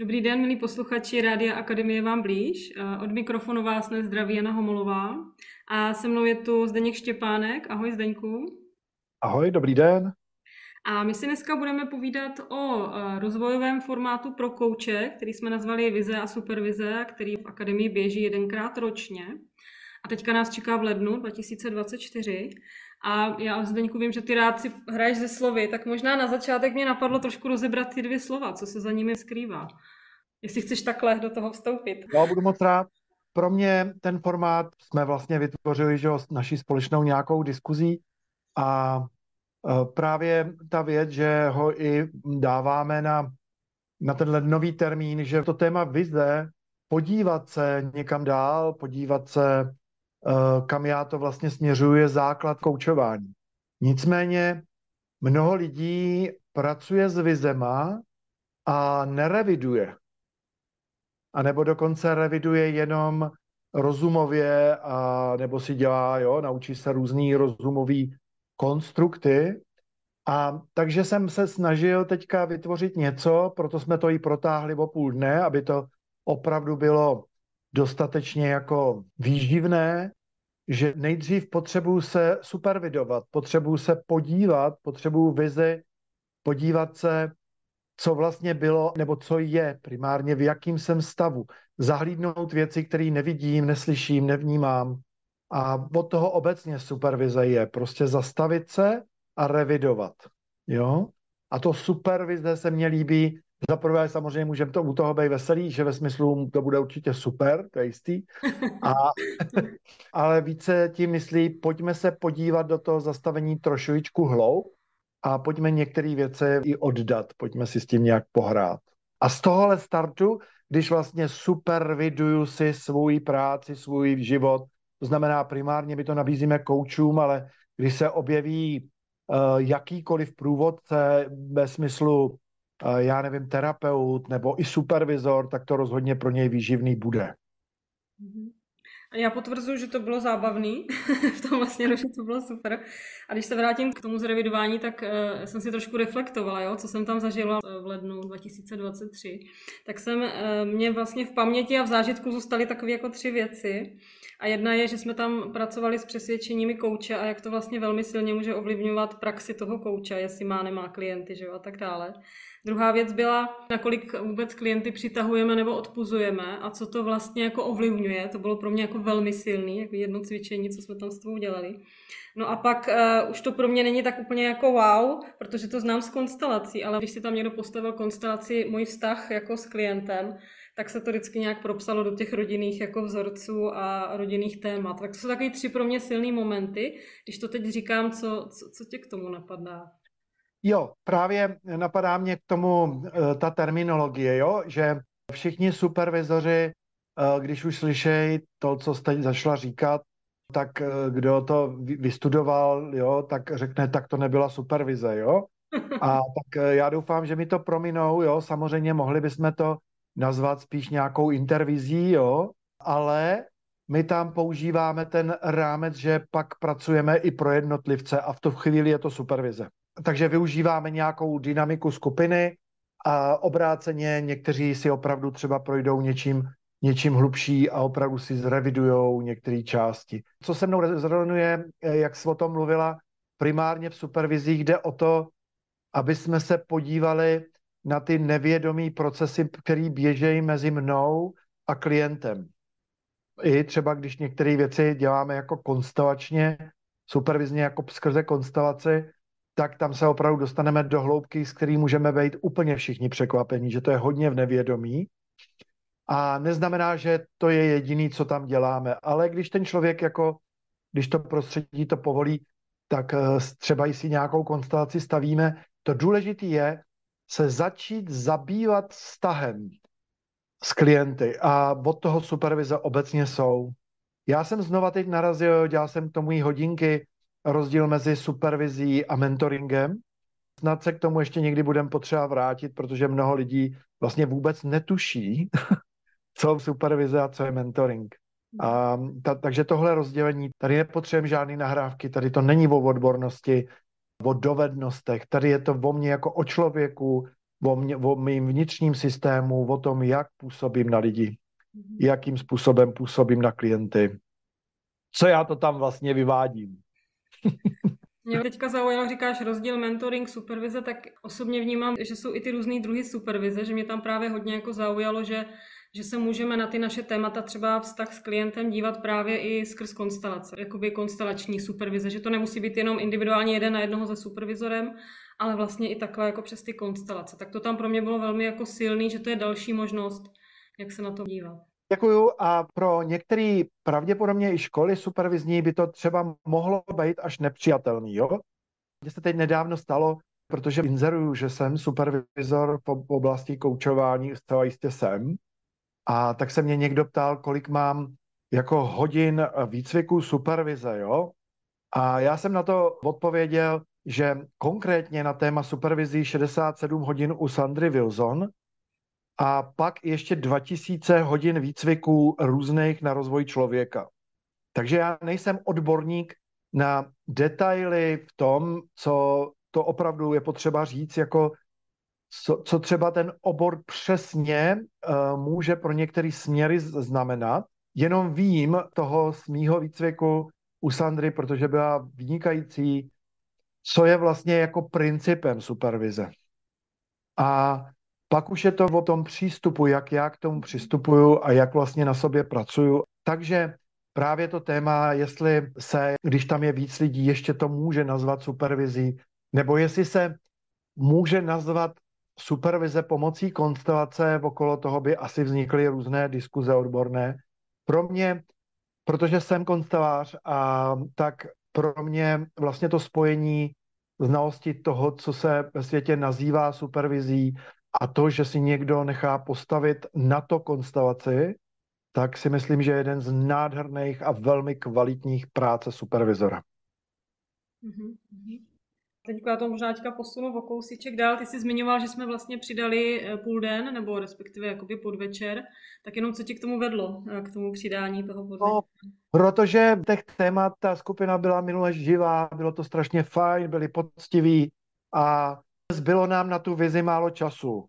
Dobrý den, milí posluchači Rádia Akademie vám blíž. Od mikrofonu vás nezdraví Jana Homolová a se mnou je tu Zdeněk Štěpánek. Ahoj Zdeňku. Ahoj, dobrý den. A my si dneska budeme povídat o rozvojovém formátu pro kouče, který jsme nazvali Vize a Supervize, který v Akademii běží jedenkrát ročně. A teďka nás čeká v lednu 2024. A já Zdeňku vím, že ty rád si hraješ ze slovy, tak možná na začátek mě napadlo trošku rozebrat ty dvě slova, co se za nimi skrývá. Jestli chceš takhle do toho vstoupit. Já budu moc rád. Pro mě ten formát jsme vlastně vytvořili že, naší společnou nějakou diskuzí a e, právě ta věc, že ho i dáváme na, na ten lednový termín, že to téma vize, podívat se někam dál, podívat se Eh, kam já to vlastně směřuji, je základ koučování. Nicméně mnoho lidí pracuje s vizema a nereviduje. A nebo dokonce reviduje jenom rozumově, a nebo si dělá, jo, naučí se různý rozumový konstrukty. A takže jsem se snažil teďka vytvořit něco, proto jsme to i protáhli o půl dne, aby to opravdu bylo dostatečně jako výživné, že nejdřív potřebuju se supervidovat, potřebuju se podívat, potřebuju vizi, podívat se, co vlastně bylo, nebo co je primárně, v jakým jsem stavu. Zahlídnout věci, které nevidím, neslyším, nevnímám. A od toho obecně supervize je prostě zastavit se a revidovat. Jo? A to supervize se mně líbí za prvé samozřejmě můžeme to u toho být veselý, že ve smyslu to bude určitě super, to je jistý. A, ale více tím myslí, pojďme se podívat do toho zastavení trošičku hloub a pojďme některé věci i oddat, pojďme si s tím nějak pohrát. A z tohohle startu, když vlastně superviduju si svůj práci, svůj život, to znamená primárně my to nabízíme koučům, ale když se objeví uh, jakýkoliv průvodce ve smyslu já nevím, terapeut nebo i supervizor, tak to rozhodně pro něj výživný bude. Mhm. Já potvrzuji, že to bylo zábavný, v tom vlastně, že to bylo super. A když se vrátím k tomu zrevidování, tak uh, jsem si trošku reflektovala, jo, co jsem tam zažila v lednu 2023. Tak jsem, uh, mě vlastně v paměti a v zážitku zůstaly takové jako tři věci. A jedna je, že jsme tam pracovali s přesvědčeními kouče a jak to vlastně velmi silně může ovlivňovat praxi toho kouče, jestli má, nemá klienty, že jo, a tak dále. Druhá věc byla, nakolik vůbec klienty přitahujeme nebo odpuzujeme a co to vlastně jako ovlivňuje. To bylo pro mě jako velmi silný, jako jedno cvičení, co jsme tam s tebou dělali. No a pak uh, už to pro mě není tak úplně jako wow, protože to znám z konstelací, ale když si tam někdo postavil konstelaci, můj vztah jako s klientem, tak se to vždycky nějak propsalo do těch rodinných jako vzorců a rodinných témat. Tak to jsou takové tři pro mě silné momenty. Když to teď říkám, co, co, co tě k tomu napadá? Jo, právě napadá mě k tomu eh, ta terminologie, jo, že všichni supervizoři, eh, když už slyšejí to, co jste začala říkat, tak eh, kdo to vystudoval, jo, tak řekne, tak to nebyla supervize, jo. A tak já doufám, že mi to prominou, jo, samozřejmě mohli bychom to nazvat spíš nějakou intervizí, jo, ale my tam používáme ten rámec, že pak pracujeme i pro jednotlivce a v tu chvíli je to supervize takže využíváme nějakou dynamiku skupiny a obráceně někteří si opravdu třeba projdou něčím, něčím hlubší a opravdu si zrevidujou některé části. Co se mnou rezonuje, jak jsi o tom mluvila, primárně v supervizích jde o to, aby jsme se podívali na ty nevědomí procesy, které běžejí mezi mnou a klientem. I třeba když některé věci děláme jako konstelačně, supervizně jako skrze konstelaci, tak tam se opravdu dostaneme do hloubky, s který můžeme být úplně všichni překvapení, že to je hodně v nevědomí. A neznamená, že to je jediný, co tam děláme, ale když ten člověk jako, když to prostředí to povolí, tak eh, třeba i si nějakou konstelaci stavíme. To důležité je se začít zabývat vztahem s klienty a od toho supervize obecně jsou. Já jsem znova teď narazil, dělal jsem tomu i hodinky, rozdíl mezi supervizí a mentoringem. Snad se k tomu ještě někdy budeme potřeba vrátit, protože mnoho lidí vlastně vůbec netuší, co je supervize a co je mentoring. A ta, takže tohle rozdělení, tady nepotřebujeme žádné nahrávky, tady to není o odbornosti, o dovednostech, tady je to o mně jako o člověku, o, mě, o mým vnitřním systému, o tom, jak působím na lidi, mm-hmm. jakým způsobem působím na klienty, co já to tam vlastně vyvádím. Mě teďka zaujalo, říkáš rozdíl mentoring, supervize, tak osobně vnímám, že jsou i ty různé druhy supervize, že mě tam právě hodně jako zaujalo, že, že se můžeme na ty naše témata, třeba vztah s klientem, dívat právě i skrz konstelace, jakoby konstelační supervize, že to nemusí být jenom individuálně jeden na jednoho se supervizorem, ale vlastně i takhle jako přes ty konstelace. Tak to tam pro mě bylo velmi jako silný, že to je další možnost, jak se na to dívat. Děkuju a pro některé pravděpodobně i školy supervizní by to třeba mohlo být až nepřijatelný. Jo? Mně se teď nedávno stalo, protože inzeruju, že jsem supervizor v oblasti koučování, zcela jistě jsem. A tak se mě někdo ptal, kolik mám jako hodin výcviku supervize, jo? A já jsem na to odpověděl, že konkrétně na téma supervizí 67 hodin u Sandry Wilson a pak ještě 2000 hodin výcviků různých na rozvoj člověka. Takže já nejsem odborník na detaily v tom, co to opravdu je potřeba říct, jako co, co třeba ten obor přesně uh, může pro některé směry znamenat. Jenom vím toho z mýho výcviku u Sandry, protože byla vynikající, co je vlastně jako principem supervize. A pak už je to o tom přístupu, jak já k tomu přistupuju a jak vlastně na sobě pracuju. Takže právě to téma, jestli se, když tam je víc lidí, ještě to může nazvat supervizí, nebo jestli se může nazvat supervize pomocí konstelace, okolo toho by asi vznikly různé diskuze odborné. Pro mě, protože jsem konstelář, a tak pro mě vlastně to spojení znalosti toho, co se ve světě nazývá supervizí a to, že si někdo nechá postavit na to konstelaci, tak si myslím, že je jeden z nádherných a velmi kvalitních práce supervizora. Mm-hmm. Teď já to možná teďka posunu o kousíček dál. Ty jsi zmiňoval, že jsme vlastně přidali eh, půl den, nebo respektive jakoby podvečer. Tak jenom co ti k tomu vedlo, eh, k tomu přidání toho podvečera? No, protože těch témat ta skupina byla minule živá, bylo to strašně fajn, byli poctiví a zbylo nám na tu vizi málo času.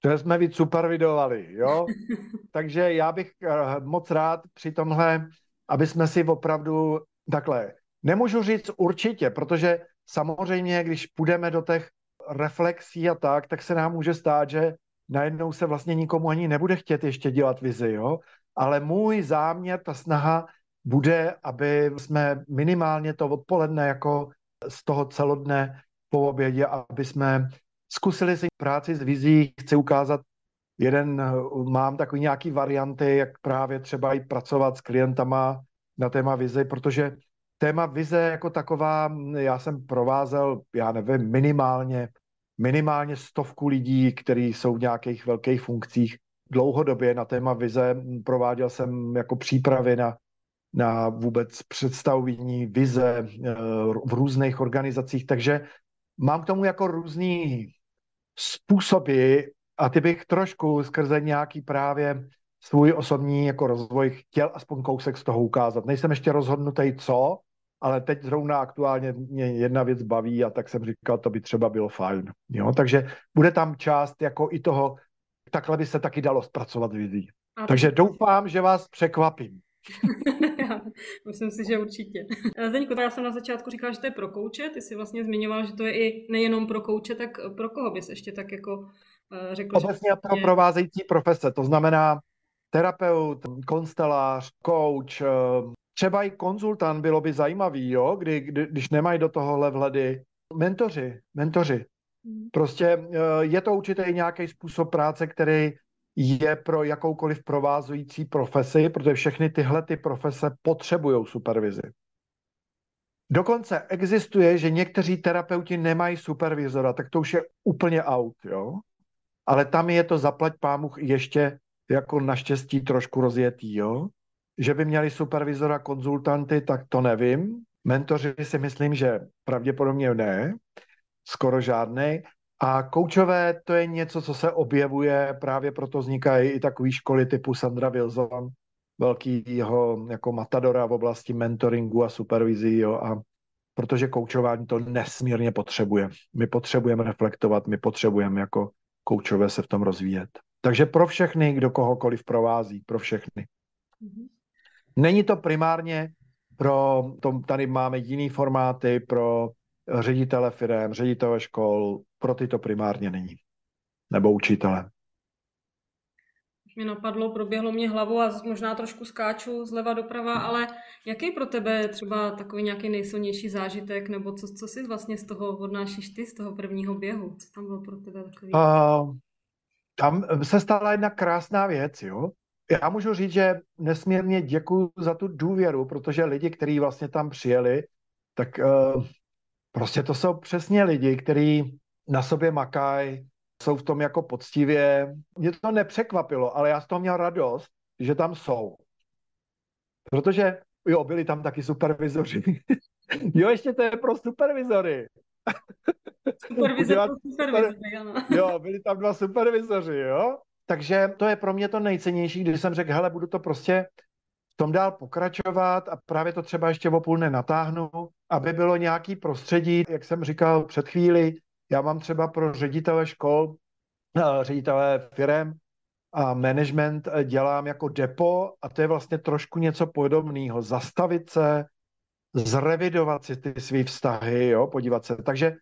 To jsme víc supervidovali, jo? Takže já bych eh, moc rád při tomhle, aby jsme si opravdu takhle, nemůžu říct určitě, protože samozřejmě, když půjdeme do těch reflexí a tak, tak se nám může stát, že najednou se vlastně nikomu ani nebude chtět ještě dělat vizi, jo? Ale můj záměr, ta snaha bude, aby jsme minimálně to odpoledne jako z toho celodne po obědě, aby jsme zkusili si práci s vizí. Chci ukázat jeden, mám takový nějaký varianty, jak právě třeba i pracovat s klientama na téma vize, protože téma vize jako taková, já jsem provázel, já nevím, minimálně, minimálně stovku lidí, kteří jsou v nějakých velkých funkcích dlouhodobě na téma vize. Prováděl jsem jako přípravy na, na vůbec představení vize eh, v různých organizacích, takže mám k tomu jako různý způsoby a ty bych trošku skrze nějaký právě svůj osobní jako rozvoj chtěl aspoň kousek z toho ukázat. Nejsem ještě rozhodnutý co, ale teď zrovna aktuálně mě jedna věc baví a tak jsem říkal, to by třeba bylo fajn. Jo? Takže bude tam část jako i toho, takhle by se taky dalo zpracovat vizí. Takže doufám, že vás překvapím. myslím si, že určitě. Eh, Zdeňko, já jsem na začátku říkala, že to je pro kouče, ty jsi vlastně zmiňoval, že to je i nejenom pro kouče, tak pro koho bys ještě tak jako uh, řekl? Obecně že... pro provázející profese, to znamená terapeut, konstelář, coach, eh, třeba i konzultant bylo by zajímavý, jo, kdy, kdy, když nemají do tohohle vhledy. Mentoři, mentoři. Hmm. Prostě je to určitě nějaký způsob práce, který je pro jakoukoliv provázující profesi, protože všechny tyhle ty profese potřebují supervizi. Dokonce existuje, že někteří terapeuti nemají supervizora, tak to už je úplně out, jo? Ale tam je to zaplať pámuch ještě jako naštěstí trošku rozjetý, jo? Že by měli supervizora konzultanty, tak to nevím. Mentoři si myslím, že pravděpodobně ne, skoro žádný. A koučové to je něco, co se objevuje, právě proto vznikají i takové školy typu Sandra Wilson, velkýho jako matadora v oblasti mentoringu a supervizí, jo, a protože koučování to nesmírně potřebuje. My potřebujeme reflektovat, my potřebujeme jako koučové se v tom rozvíjet. Takže pro všechny, kdo kohokoliv provází, pro všechny. Mm-hmm. Není to primárně pro, tom, tady máme jiný formáty pro ředitele firm, ředitele škol, pro ty to primárně není. Nebo učitele. Mě napadlo, proběhlo mě hlavu a možná trošku skáču zleva doprava, ale jaký pro tebe je třeba takový nějaký nejsilnější zážitek, nebo co, co si vlastně z toho odnášíš ty, z toho prvního běhu? Co tam bylo pro tebe takový? Uh, tam se stala jedna krásná věc, jo. Já můžu říct, že nesmírně děkuji za tu důvěru, protože lidi, kteří vlastně tam přijeli, tak uh, prostě to jsou přesně lidi, kteří na sobě makají, jsou v tom jako poctivě. Mě to nepřekvapilo, ale já z toho měl radost, že tam jsou. Protože, jo, byli tam taky supervizoři. jo, ještě to je pro supervizory. Supervizor pro supervizory, ano. jo, byli tam dva supervizoři, jo. Takže to je pro mě to nejcennější, když jsem řekl, hele, budu to prostě v tom dál pokračovat a právě to třeba ještě o půl natáhnu, aby bylo nějaký prostředí, jak jsem říkal před chvíli, já mám třeba pro ředitele škol, eh, ředitele firm a management eh, dělám jako depo a to je vlastně trošku něco podobného. Zastavit se, zrevidovat si ty své vztahy, jo, podívat se. Takže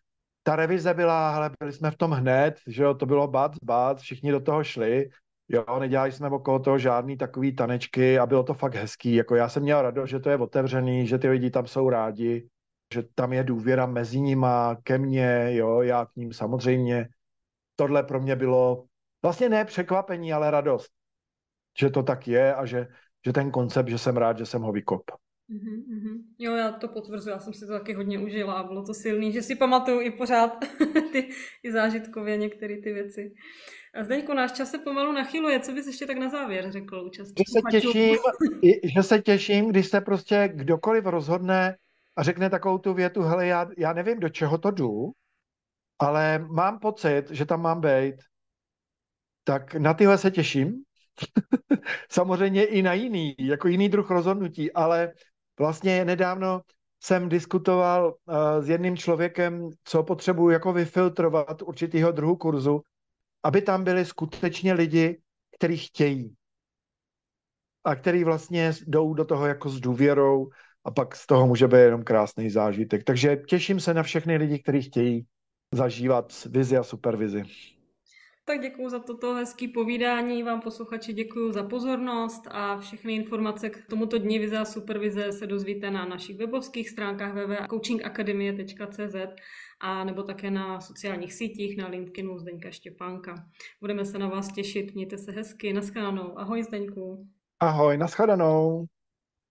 ta revize byla, hele, byli jsme v tom hned, že jo, to bylo bác, bác, všichni do toho šli, jo, nedělali jsme okolo toho žádný takový tanečky a bylo to fakt hezký, jako já jsem měl radost, že to je otevřený, že ty lidi tam jsou rádi, že tam je důvěra mezi nima, ke mně, jo, já k ním samozřejmě. Tohle pro mě bylo vlastně ne překvapení, ale radost, že to tak je a že, že ten koncept, že jsem rád, že jsem ho vykop. Mm-hmm. Jo, já to potvrzuji, já jsem si to taky hodně užila a bylo to silný, že si pamatuju i pořád ty i zážitkově některé ty věci. A Zdeňku, náš čas se pomalu nachyluje, co bys ještě tak na závěr řekl účastníkům? Že se těším, že se těším, když se prostě kdokoliv rozhodne a řekne takovou tu větu, hele, já, já nevím, do čeho to jdu, ale mám pocit, že tam mám být, tak na tyhle se těším. Samozřejmě i na jiný, jako jiný druh rozhodnutí, ale vlastně nedávno jsem diskutoval uh, s jedným člověkem, co potřebuji jako vyfiltrovat určitýho druhu kurzu, aby tam byli skutečně lidi, kteří chtějí a který vlastně jdou do toho jako s důvěrou a pak z toho může být jenom krásný zážitek. Takže těším se na všechny lidi, kteří chtějí zažívat vizi a supervizi. Tak děkuji za toto hezký povídání, vám posluchači děkuji za pozornost a všechny informace k tomuto dni Vize a Supervize se dozvíte na našich webovských stránkách www.coachingakademie.cz a nebo také na sociálních sítích, na LinkedInu Zdeňka Štěpánka. Budeme se na vás těšit, mějte se hezky, naschledanou. Ahoj Zdeňku. Ahoj, naschledanou.